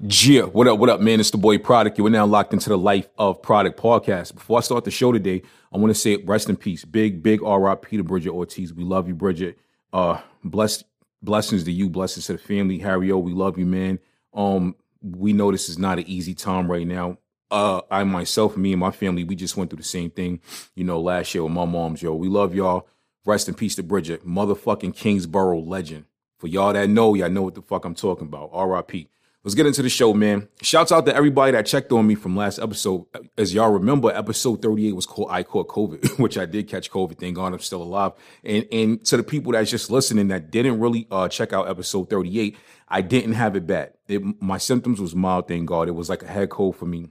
Yeah, what up, what up, man? It's the boy Produk. You are now locked into the Life of Produk podcast. Before I start the show today, I want to say rest in peace. Big, big RIP to Bridget Ortiz. We love you, Bridget. Uh, blessed blessings to you, blessings to the family. Harry O, we love you, man. Um, we know this is not an easy time right now. Uh, I myself, me and my family, we just went through the same thing, you know, last year with my mom's, yo. We love y'all. Rest in peace to Bridget, motherfucking Kingsborough legend. For y'all that know, y'all know what the fuck I'm talking about. RIP. Let's get into the show, man. Shouts out to everybody that checked on me from last episode. As y'all remember, episode 38 was called I Caught COVID, which I did catch COVID. Thank God I'm still alive. And and to the people that's just listening that didn't really uh, check out episode 38, I didn't have it bad. It, my symptoms was mild, thank God. It was like a head cold for me.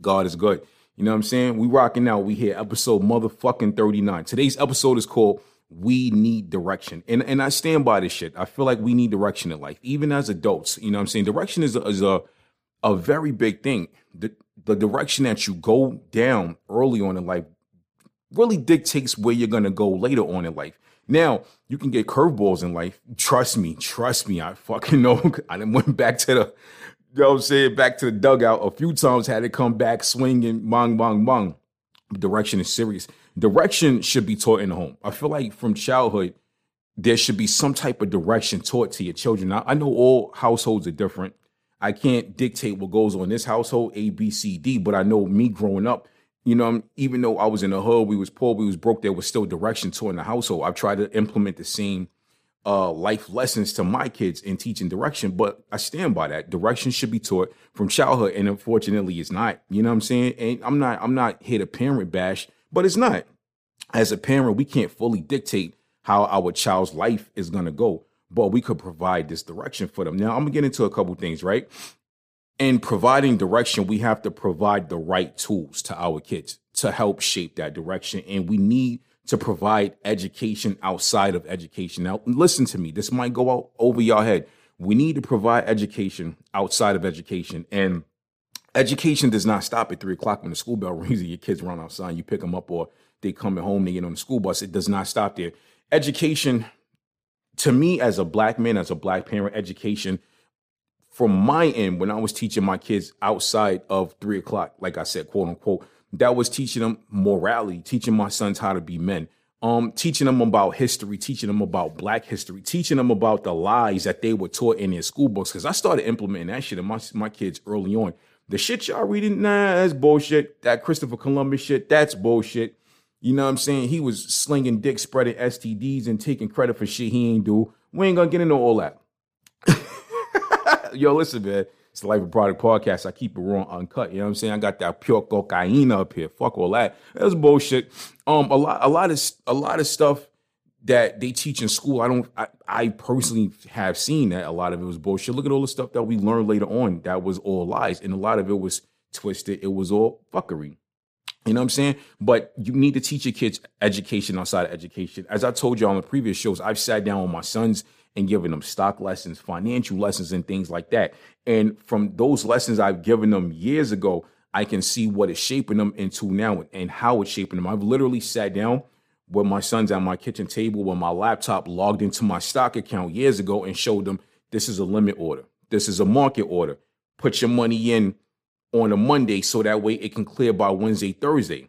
God is good. You know what I'm saying? We rocking out. We here, episode motherfucking 39. Today's episode is called we need direction. And and I stand by this shit. I feel like we need direction in life, even as adults. You know what I'm saying? Direction is a, is a a very big thing. The the direction that you go down early on in life really dictates where you're gonna go later on in life. Now, you can get curveballs in life. Trust me, trust me. I fucking know. I done went back to the, you know what I'm saying, back to the dugout a few times, had to come back swinging, bong, bong, bong. Direction is serious direction should be taught in the home. I feel like from childhood, there should be some type of direction taught to your children. Now, I know all households are different. I can't dictate what goes on in this household, A, B, C, D, but I know me growing up, you know, even though I was in the hood, we was poor, we was broke, there was still direction taught in the household. I've tried to implement the same uh, life lessons to my kids in teaching direction, but I stand by that. Direction should be taught from childhood, and unfortunately, it's not. You know what I'm saying? And I'm not. I'm not here to parent bash but it's not. As a parent, we can't fully dictate how our child's life is going to go, but we could provide this direction for them. Now, I'm going to get into a couple things, right? In providing direction, we have to provide the right tools to our kids to help shape that direction. And we need to provide education outside of education. Now, listen to me. This might go out over your head. We need to provide education outside of education. And education does not stop at three o'clock when the school bell rings and your kids run outside. You pick them up or they come at home, they get on the school bus. It does not stop there. Education, to me, as a black man, as a black parent, education from my end, when I was teaching my kids outside of three o'clock, like I said, quote unquote, that was teaching them morality, teaching my sons how to be men. Um, teaching them about history, teaching them about black history, teaching them about the lies that they were taught in their school books. Because I started implementing that shit in my, my kids early on. The shit y'all reading, nah, that's bullshit. That Christopher Columbus shit, that's bullshit. You know what I'm saying? He was slinging dick, spreading STDs, and taking credit for shit he ain't do. We ain't gonna get into all that. Yo, listen, man. It's the Life of Produk podcast. I keep it raw, uncut. You know what I'm saying? I got that pure cocaine up here. Fuck all that. That's bullshit. Um, a lot, a lot of, a lot of stuff that they teach in school. I don't. I, I, personally have seen that a lot of it was bullshit. Look at all the stuff that we learned later on. That was all lies, and a lot of it was twisted. It was all fuckery. You know what I'm saying? But you need to teach your kids education outside of education. As I told you on the previous shows, I've sat down with my sons and given them stock lessons, financial lessons, and things like that. And from those lessons I've given them years ago, I can see what is shaping them into now and how it's shaping them. I've literally sat down with my sons at my kitchen table with my laptop logged into my stock account years ago and showed them this is a limit order. This is a market order. Put your money in on a Monday so that way it can clear by Wednesday, Thursday.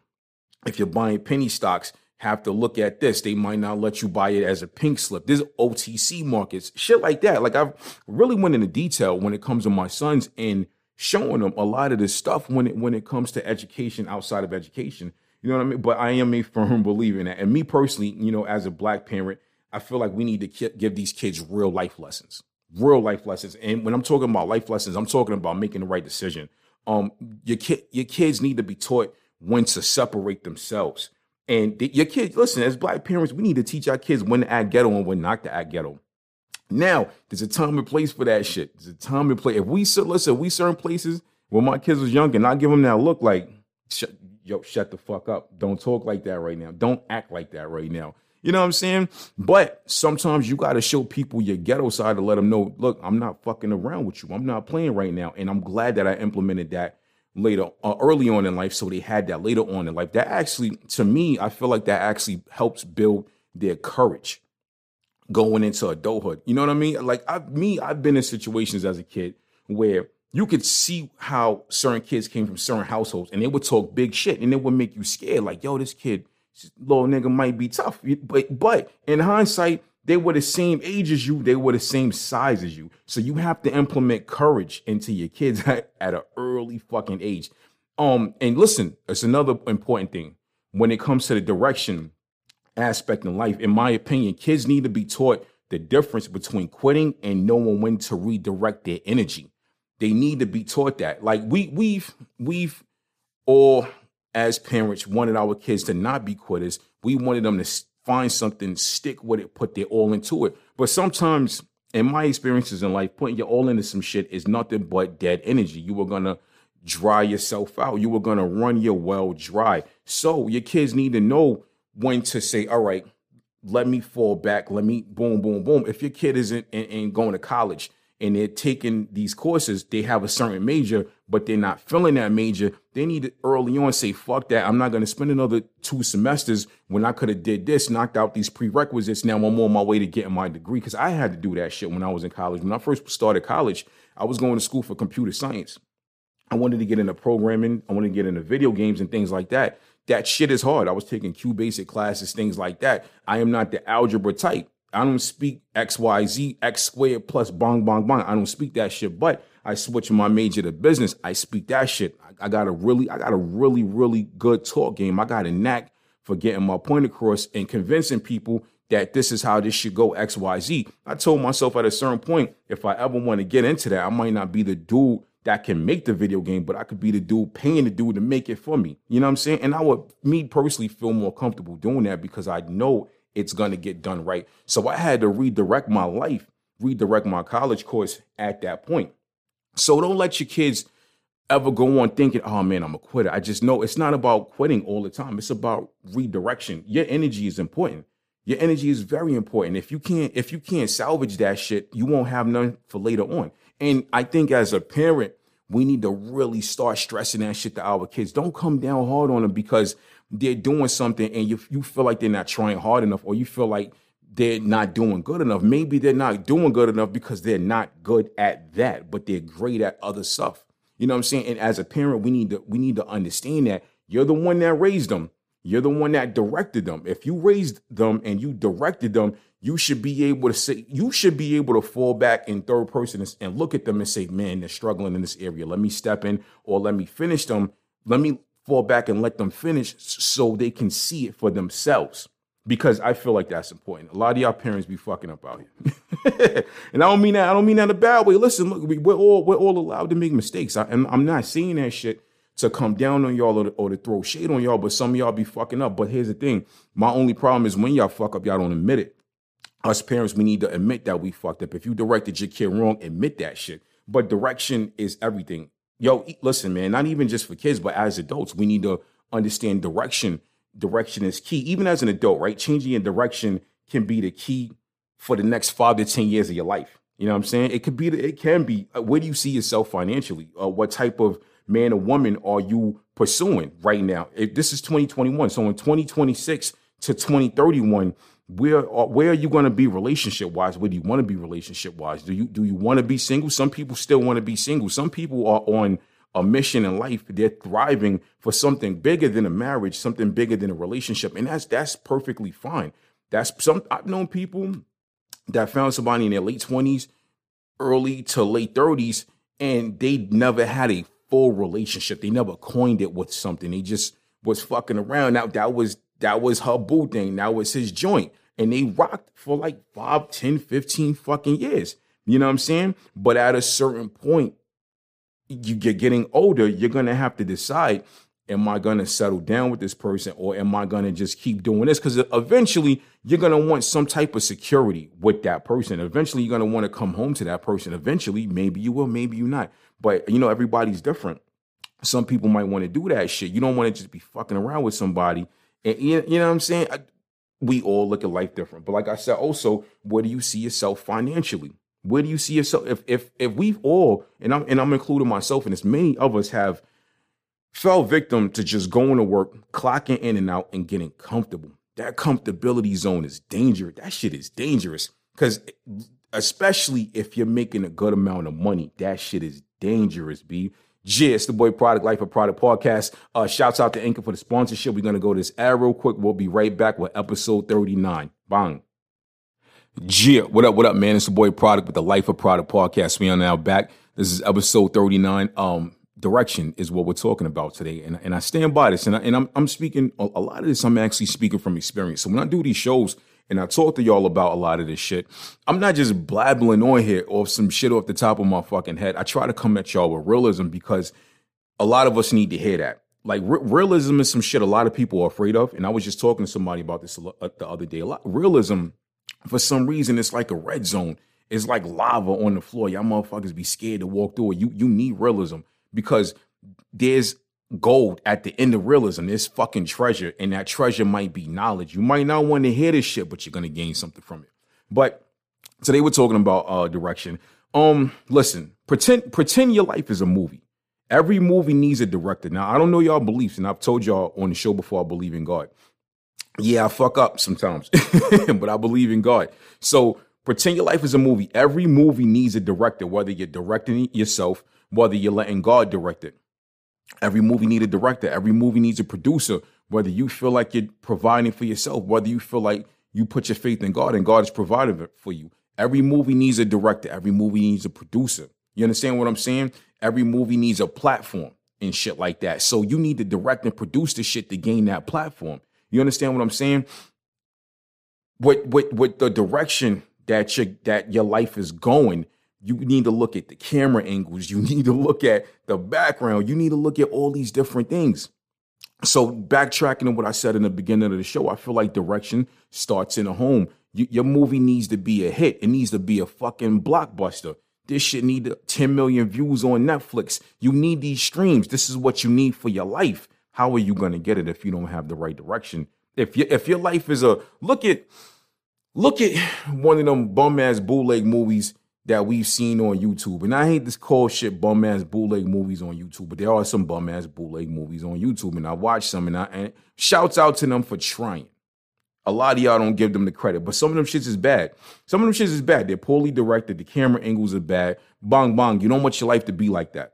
If you're buying penny stocks, have to look at this. They might not let you buy it as a pink slip. There's OTC markets, shit like that. Like I've really went into detail when it comes to my sons and showing them a lot of this stuff when it when it comes to education outside of education you know what I mean? But I am a firm believer in that. And me personally, you know, as a black parent, I feel like we need to give these kids real life lessons, real life lessons. And when I'm talking about life lessons, I'm talking about making the right decision. Um, your kid, your kids need to be taught when to separate themselves. And your kids, listen, as black parents, we need to teach our kids when to act ghetto and when not to act ghetto. Now, there's a time and place for that shit. There's a time and place. If we listen, if we certain places when my kids was young and I give them that look like, yo, shut the fuck up. Don't talk like that right now. Don't act like that right now. You know what I'm saying? But sometimes you got to show people your ghetto side to let them know, look, I'm not fucking around with you. I'm not playing right now. And I'm glad that I implemented that later, uh, early on in life. So they had that later on in life. That actually, to me, I feel like that actually helps build their courage going into adulthood. You know what I mean? Like I, me, I've been in situations as a kid where you could see how certain kids came from certain households and they would talk big shit and it would make you scared. Like, yo, this kid, this little nigga might be tough. But but in hindsight, they were the same age as you, they were the same size as you. So you have to implement courage into your kids at, at an early fucking age. Um, and listen, it's another important thing when it comes to the direction aspect in life. In my opinion, kids need to be taught the difference between quitting and knowing when to redirect their energy. They need to be taught that. Like we we've we've all as parents wanted our kids to not be quitters. We wanted them to find something, stick with it, put their all into it. But sometimes, in my experiences in life, putting your all into some shit is nothing but dead energy. You were gonna dry yourself out. You were gonna run your well dry. So your kids need to know when to say, all right, let me fall back. Let me boom, boom, boom. If your kid isn't and going to college and they're taking these courses, they have a certain major, but they're not filling that major. They need to early on say, fuck that. I'm not going to spend another two semesters when I could have did this, knocked out these prerequisites. Now I'm on my way to getting my degree because I had to do that shit when I was in college. When I first started college, I was going to school for computer science. I wanted to get into programming. I wanted to get into video games and things like that. That shit is hard. I was taking QBasic classes, things like that. I am not the algebra type. I don't speak X, Y, Z, X squared plus bong, bong, bong. I don't speak that shit, but I switch my major to business. I speak that shit. I, I got a really, I got a really, really good talk game. I got a knack for getting my point across and convincing people that this is how this should go X, Y, Z. I told myself at a certain point, if I ever want to get into that, I might not be the dude that can make the video game, but I could be the dude paying the dude to make it for me. You know what I'm saying? And I would, me personally, feel more comfortable doing that because I know it's going to get done right. So I had to redirect my life, redirect my college course at that point. So don't let your kids ever go on thinking, oh man, I'm a quitter. I just know it's not about quitting all the time. It's about redirection. Your energy is important. Your energy is very important. If you can't, if you can't salvage that shit, you won't have none for later on. And I think as a parent, we need to really start stressing that shit to our kids. Don't come down hard on them because they're doing something and you you feel like they're not trying hard enough or you feel like they're not doing good enough. Maybe they're not doing good enough because they're not good at that, but they're great at other stuff. You know what I'm saying? And as a parent, we need to we need to understand that you're the one that raised them. You're the one that directed them. If you raised them and you directed them, you should be able to say you should be able to fall back in third person and look at them and say, "Man, they're struggling in this area. Let me step in or let me finish them. Let me fall back and let them finish so they can see it for themselves. Because I feel like that's important. A lot of y'all parents be fucking up out here, and I don't mean that. I don't mean that in a bad way. Listen, look, we're all we're all allowed to make mistakes, I, and I'm not saying that shit to come down on y'all or to, or to throw shade on y'all. But some of y'all be fucking up. But here's the thing: my only problem is when y'all fuck up, y'all don't admit it. Us parents, we need to admit that we fucked up. If you directed your kid wrong, admit that shit. But direction is everything yo, listen, man, not even just for kids, but as adults, we need to understand direction. Direction is key. Even as an adult, right? Changing your direction can be the key for the next five to 10 years of your life. You know what I'm saying? It could be, it can be, uh, where do you see yourself financially? Uh, what type of man or woman are you pursuing right now? If this is 2021, so in 2026 to 2031, where are, where are you going to be relationship wise? Where do you want to be relationship wise? Do you do you want to be single? Some people still want to be single. Some people are on a mission in life. They're thriving for something bigger than a marriage, something bigger than a relationship, and that's that's perfectly fine. That's some I've known people that found somebody in their late twenties, early to late thirties, and they never had a full relationship. They never coined it with something. They just was fucking around. Now that was that was her boo thing. That was his joint. And they rocked for like 5, 10, 15 fucking years. You know what I'm saying? But at a certain point, you get getting older, you're gonna have to decide am I going to settle down with this person or am I going to just keep doing this? Because eventually you're going to want some type of security with that person. Eventually you're going to want to come home to that person. Eventually, maybe you will, maybe you not. But you know, everybody's different. Some people might want to do that shit. You don't want to just be fucking around with somebody. And you know what I'm saying? We all look at life different. But like I said, also, where do you see yourself financially? Where do you see yourself? If if if we've all, and I'm and I'm including myself, and as many of us have fell victim to just going to work, clocking in and out, and getting comfortable. That comfortability zone is dangerous. That shit is dangerous. Cause especially if you're making a good amount of money, that shit is dangerous, B. Yeah, the boy Produk Life of Produk Podcast. Uh, shouts out to Anchor for the sponsorship. We're gonna go to this ad real quick. We'll be right back with episode 39. Bang. Yeah, what up, what up, man? It's the boy Produk with the Life of Produk Podcast. We are now back. This is episode 39. Um, direction is what we're talking about today. And, and I stand by this. And, I, and I'm, I'm speaking, a, a lot of this, I'm actually speaking from experience. So when I do these shows and I talk to y'all about a lot of this shit, I'm not just blabbling on here off some shit off the top of my fucking head. I try to come at y'all with realism because a lot of us need to hear that. Like re- realism is some shit a lot of people are afraid of. And I was just talking to somebody about this uh, the other day. A lot realism, for some reason, it's like a red zone. It's like lava on the floor. Y'all motherfuckers be scared to walk through it. You you need realism because there's gold at the end of realism. There's fucking treasure, and that treasure might be knowledge. You might not want to hear this shit, but you're gonna gain something from it. But today we're talking about uh direction. Um, listen, pretend pretend your life is a movie. Every movie needs a director. Now, I don't know y'all beliefs, and I've told y'all on the show before I believe in God. Yeah, I fuck up sometimes, but I believe in God. So pretend your life is a movie. Every movie needs a director, whether you're directing it yourself whether you're letting God direct it. Every movie needs a director. Every movie needs a producer. Whether you feel like you're providing for yourself, whether you feel like you put your faith in God and God is providing for you. Every movie needs a director. Every movie needs a producer. You understand what I'm saying? Every movie needs a platform and shit like that. So you need to direct and produce the shit to gain that platform. You understand what I'm saying? With with with the direction that your that your life is going, you need to look at the camera angles. You need to look at the background. You need to look at all these different things. So, backtracking on what I said in the beginning of the show, I feel like direction starts in a home. You, your movie needs to be a hit. It needs to be a fucking blockbuster. This shit need 10 million views on Netflix. You need these streams. This is what you need for your life. How are you going to get it if you don't have the right direction? If you, if your life is a look at look at one of them bum ass bootleg movies that we've seen on YouTube. And I hate this cold shit bum ass bootleg movies on YouTube, but there are some bum ass bootleg movies on YouTube, and I watch some, and I and shouts out to them for trying. A lot of y'all don't give them the credit, but some of them shits is bad. Some of them shits is bad. They're poorly directed. The camera angles are bad. Bong bong. You don't want your life to be like that.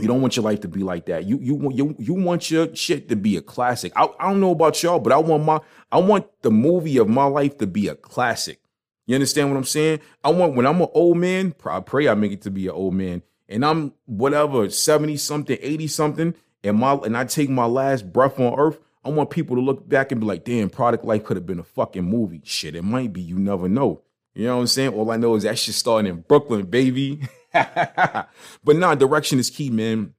You don't want your life to be like that. You you you you want your shit to be a classic. I, I don't know about y'all, but I want my I want the movie of my life to be a classic. You understand what I'm saying? I want when I'm an old man, I pray I make it to be an old man, and I'm whatever, 70 something, 80 something, and my and I take my last breath on earth. I want people to look back and be like, damn, Produk life could have been a fucking movie. Shit, it might be. You never know. You know what I'm saying? All I know is that shit starting in Brooklyn, baby. but nah, direction is key, man.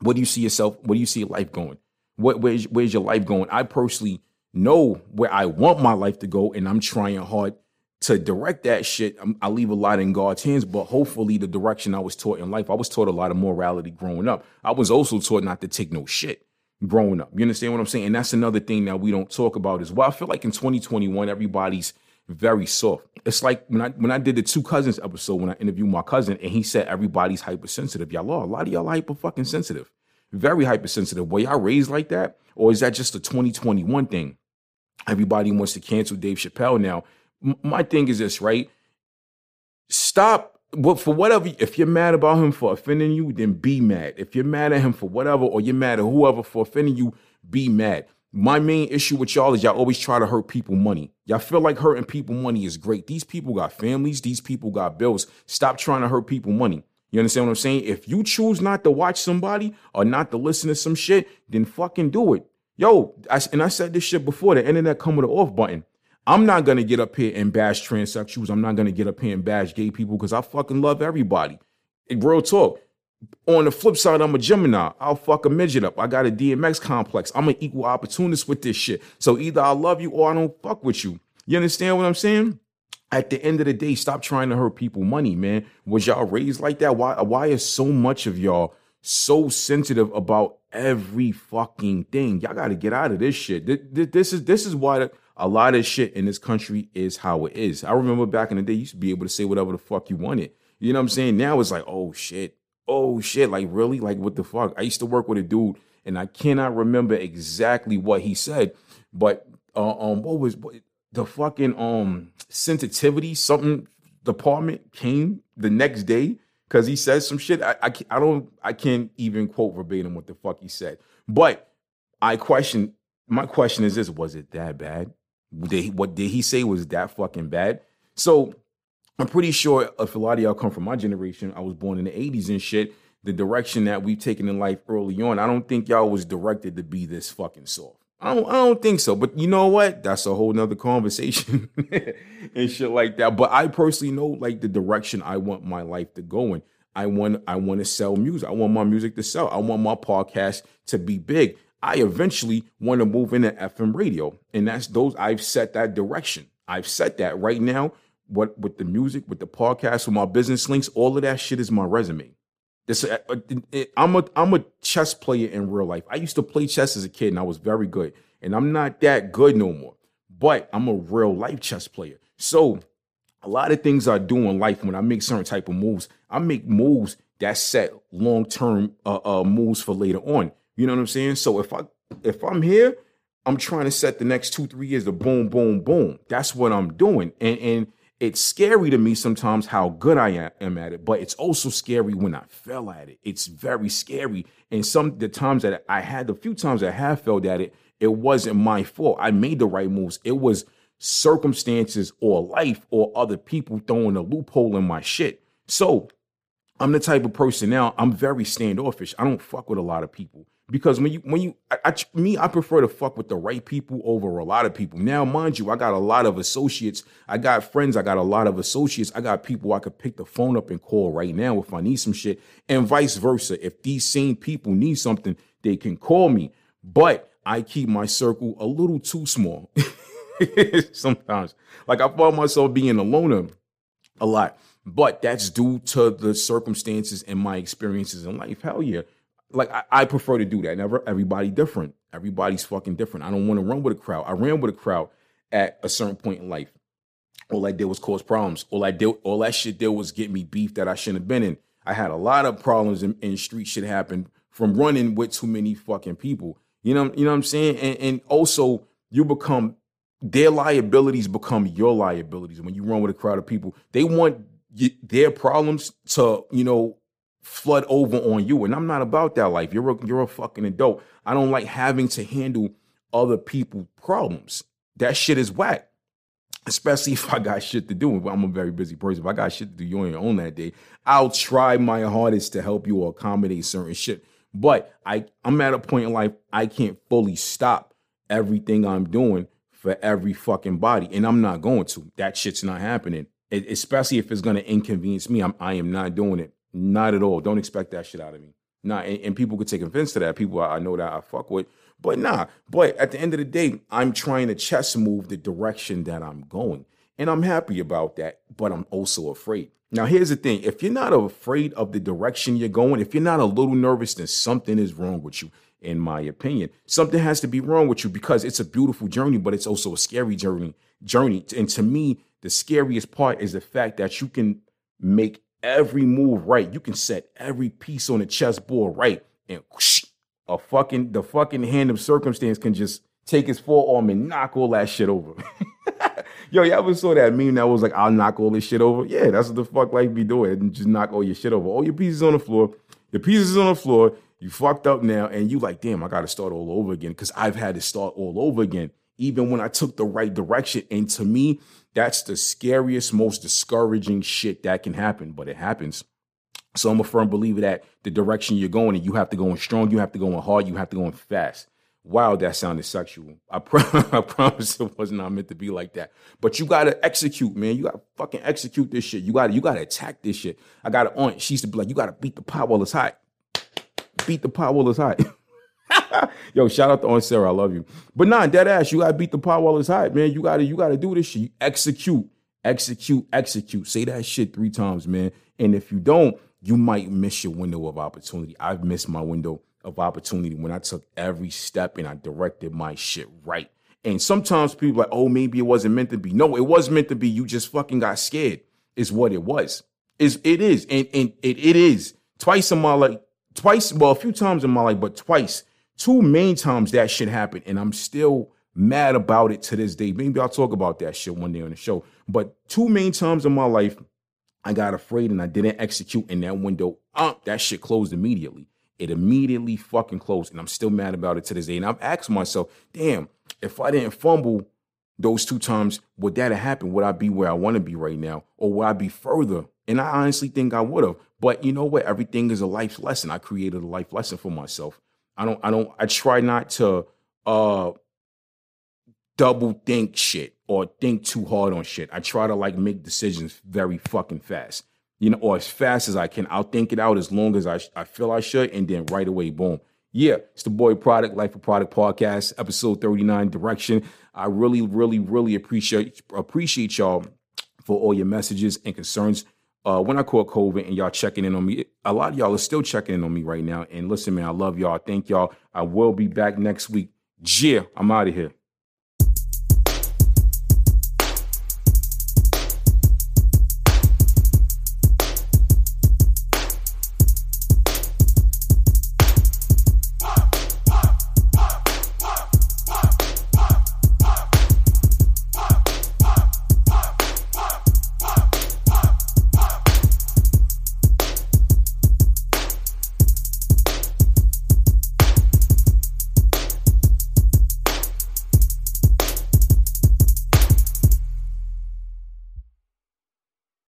What do you see yourself? What do you see life going? What where's where's your life going? I personally know where I want my life to go, and I'm trying hard to direct that shit, um, I leave a lot in God's hands, but hopefully the direction I was taught in life, I was taught a lot of morality growing up. I was also taught not to take no shit growing up. You understand what I'm saying? And that's another thing that we don't talk about as well. I feel like in 2021, everybody's very soft. It's like when I when I did the two cousins episode when I interviewed my cousin and he said everybody's hypersensitive. Y'all are a lot of y'all are hyper fucking sensitive. Very hypersensitive. Were y'all raised like that? Or is that just a 2021 thing? Everybody wants to cancel Dave Chappelle now my thing is this, right? Stop. But for whatever, if you're mad about him for offending you, then be mad. If you're mad at him for whatever, or you're mad at whoever for offending you, be mad. My main issue with y'all is y'all always try to hurt people money. Y'all feel like hurting people money is great. These people got families, these people got bills. Stop trying to hurt people money. You understand what I'm saying? If you choose not to watch somebody or not to listen to some shit, then fucking do it. Yo, I, and I said this shit before, the internet come with an off button. I'm not gonna get up here and bash transsexuals. I'm not gonna get up here and bash gay people because I fucking love everybody. Real talk. On the flip side, I'm a Gemini. I'll fuck a midget up. I got a DMX complex. I'm an equal opportunist with this shit. So either I love you or I don't fuck with you. You understand what I'm saying? At the end of the day, stop trying to hurt people money, man. Was y'all raised like that? Why why is so much of y'all so sensitive about every fucking thing? Y'all got to get out of this shit. This is this is why a lot of shit in this country is how it is. I remember back in the day, you used to be able to say whatever the fuck you wanted. You know what I'm saying? Now it's like, oh shit, oh shit, like really, like what the fuck? I used to work with a dude, and I cannot remember exactly what he said, but uh, um, what was what, the fucking um sensitivity something department came the next day because he said some shit. I, I I don't I can't even quote verbatim what the fuck he said, but I question. My question is this: Was it that bad? Did he, what did he say was that fucking bad? So I'm pretty sure if a lot of y'all come from my generation, I was born in the 80s and shit. The direction that we've taken in life early on, I don't think y'all was directed to be this fucking soft. I don't, I don't think so. But you know what? That's a whole nother conversation and shit like that. But I personally know like the direction I want my life to go in. I want I want to sell music. I want my music to sell. I want my podcast to be big. I eventually want to move into FM radio. And that's those I've set that direction. I've set that right now what with the music, with the podcast, with my business links, all of that shit is my resume. This uh, uh, I'm a I'm a chess player in real life. I used to play chess as a kid and I was very good. And I'm not that good no more. But I'm a real life chess player. So a lot of things I do in life when I make certain type of moves, I make moves that set long-term uh, uh moves for later on. You know what I'm saying? So if I if I'm here, I'm trying to set the next two, three years to boom, boom, boom. That's what I'm doing. And and it's scary to me sometimes how good I am at it, but it's also scary when I fell at it. It's very scary. And some the times that I had, the few times I have failed at it, it wasn't my fault. I made the right moves. It was circumstances or life or other people throwing a loophole in my shit. So I'm the type of person now, I'm very standoffish. I don't fuck with a lot of people because when you when you I, I, me I prefer to fuck with the right people over a lot of people. Now, mind you, I got a lot of associates. I got friends. I got a lot of associates. I got people I could pick the phone up and call right now if I need some shit, and vice versa. If these same people need something, they can call me. But I keep my circle a little too small sometimes. Like I find myself being a loner a lot. But that's due to the circumstances and my experiences in life. Hell yeah like I, I, prefer to do that. Never everybody different. Everybody's fucking different. I don't want to run with a crowd. I ran with a crowd at a certain point in life. All I did was cause problems. All I did, all that shit did was get me beef that I shouldn't have been in. I had a lot of problems in, in street shit happen from running with too many fucking people. You know, you know what I'm saying? And, and also you become their liabilities become your liabilities when you run with a crowd of people. They want their problems to, you know, flood over on you. And I'm not about that life. You're a, you're a fucking adult. I don't like having to handle other people's problems. That shit is whack. Especially if I got shit to do. I'm a very busy person. If I got shit to do, you on your own that day. I'll try my hardest to help you or accommodate certain shit. But I, I'm at a point in life I can't fully stop everything I'm doing for every fucking body. And I'm not going to. That shit's not happening. It, especially if it's gonna inconvenience me. I'm I am not doing it. Not at all. Don't expect that shit out of me. Nah, and, and people could take offense to that. People I, I know that I fuck with. But nah. But at the end of the day, I'm trying to chess move the direction that I'm going. And I'm happy about that, but I'm also afraid. Now, here's the thing if you're not afraid of the direction you're going, if you're not a little nervous, then something is wrong with you, in my opinion. Something has to be wrong with you because it's a beautiful journey, but it's also a scary journey. Journey. And to me, the scariest part is the fact that you can make every move right. You can set every piece on the chessboard right, and whoosh, a fucking the fucking hand of circumstance can just take his forearm and knock all that shit over. Yo, y'all ever saw that meme that was like, I'll knock all this shit over? Yeah, that's what the fuck life be doing. And just knock all your shit over. All your pieces on the floor. Your pieces on the floor. You fucked up now. And you like, damn, I gotta start all over again. Cause I've had to start all over again. Even when I took the right direction. And to me, that's the scariest, most discouraging shit that can happen, but it happens. So I'm a firm believer that the direction you're going and you have to go in strong, you have to go in hard, you have to go in fast. Wow, that sounded sexual. I, pro- I promise it was not meant to be like that. But you gotta execute, man. You gotta fucking execute this shit. You gotta you gotta attack this shit. I got an aunt. She used to be like, you gotta beat the pot while it's hot. Beat the pot while it's hot. Yo, shout out to Aunt Sarah. I love you. But nah, dead ass, you gotta beat the pot while it's hot, man. You gotta you gotta do this shit. You execute, execute, execute. Say that shit three times, man. And if you don't, you might miss your window of opportunity. I've missed my window of opportunity when I took every step and I directed my shit right. And sometimes people like, oh, maybe it wasn't meant to be. No, it was meant to be. You just fucking got scared. Is what it was. Is it is. And and it, it is. Twice in my life, twice, well, a few times in my life, but twice, two main times that shit happened. And I'm still mad about it to this day. Maybe I'll talk about that shit one day on the show. But two main times in my life, I got afraid and I didn't execute in that window. Uh, that shit closed immediately. It immediately fucking closed, and I'm still mad about it to this day. And I'm asking myself, damn, if I didn't fumble those two times, would that have happened? Would I be where I want to be right now, or would I be further? And I honestly think I would have. But you know what? Everything is a life lesson. I created a life lesson for myself. I don't. I don't. I try not to uh double think shit or think too hard on shit. I try to like make decisions very fucking fast you know, or as fast as I can. I'll think it out as long as I, I feel I should, and then right away, boom. Yeah, it's the boy Produk, Life of Produk podcast, episode 39, direction. I really, really, really appreciate appreciate y'all for all your messages and concerns. Uh, when I caught COVID and y'all checking in on me, a lot of y'all are still checking in on me right now. And listen, man, I love y'all. Thank y'all. I will be back next week. Yeah, I'm out of here.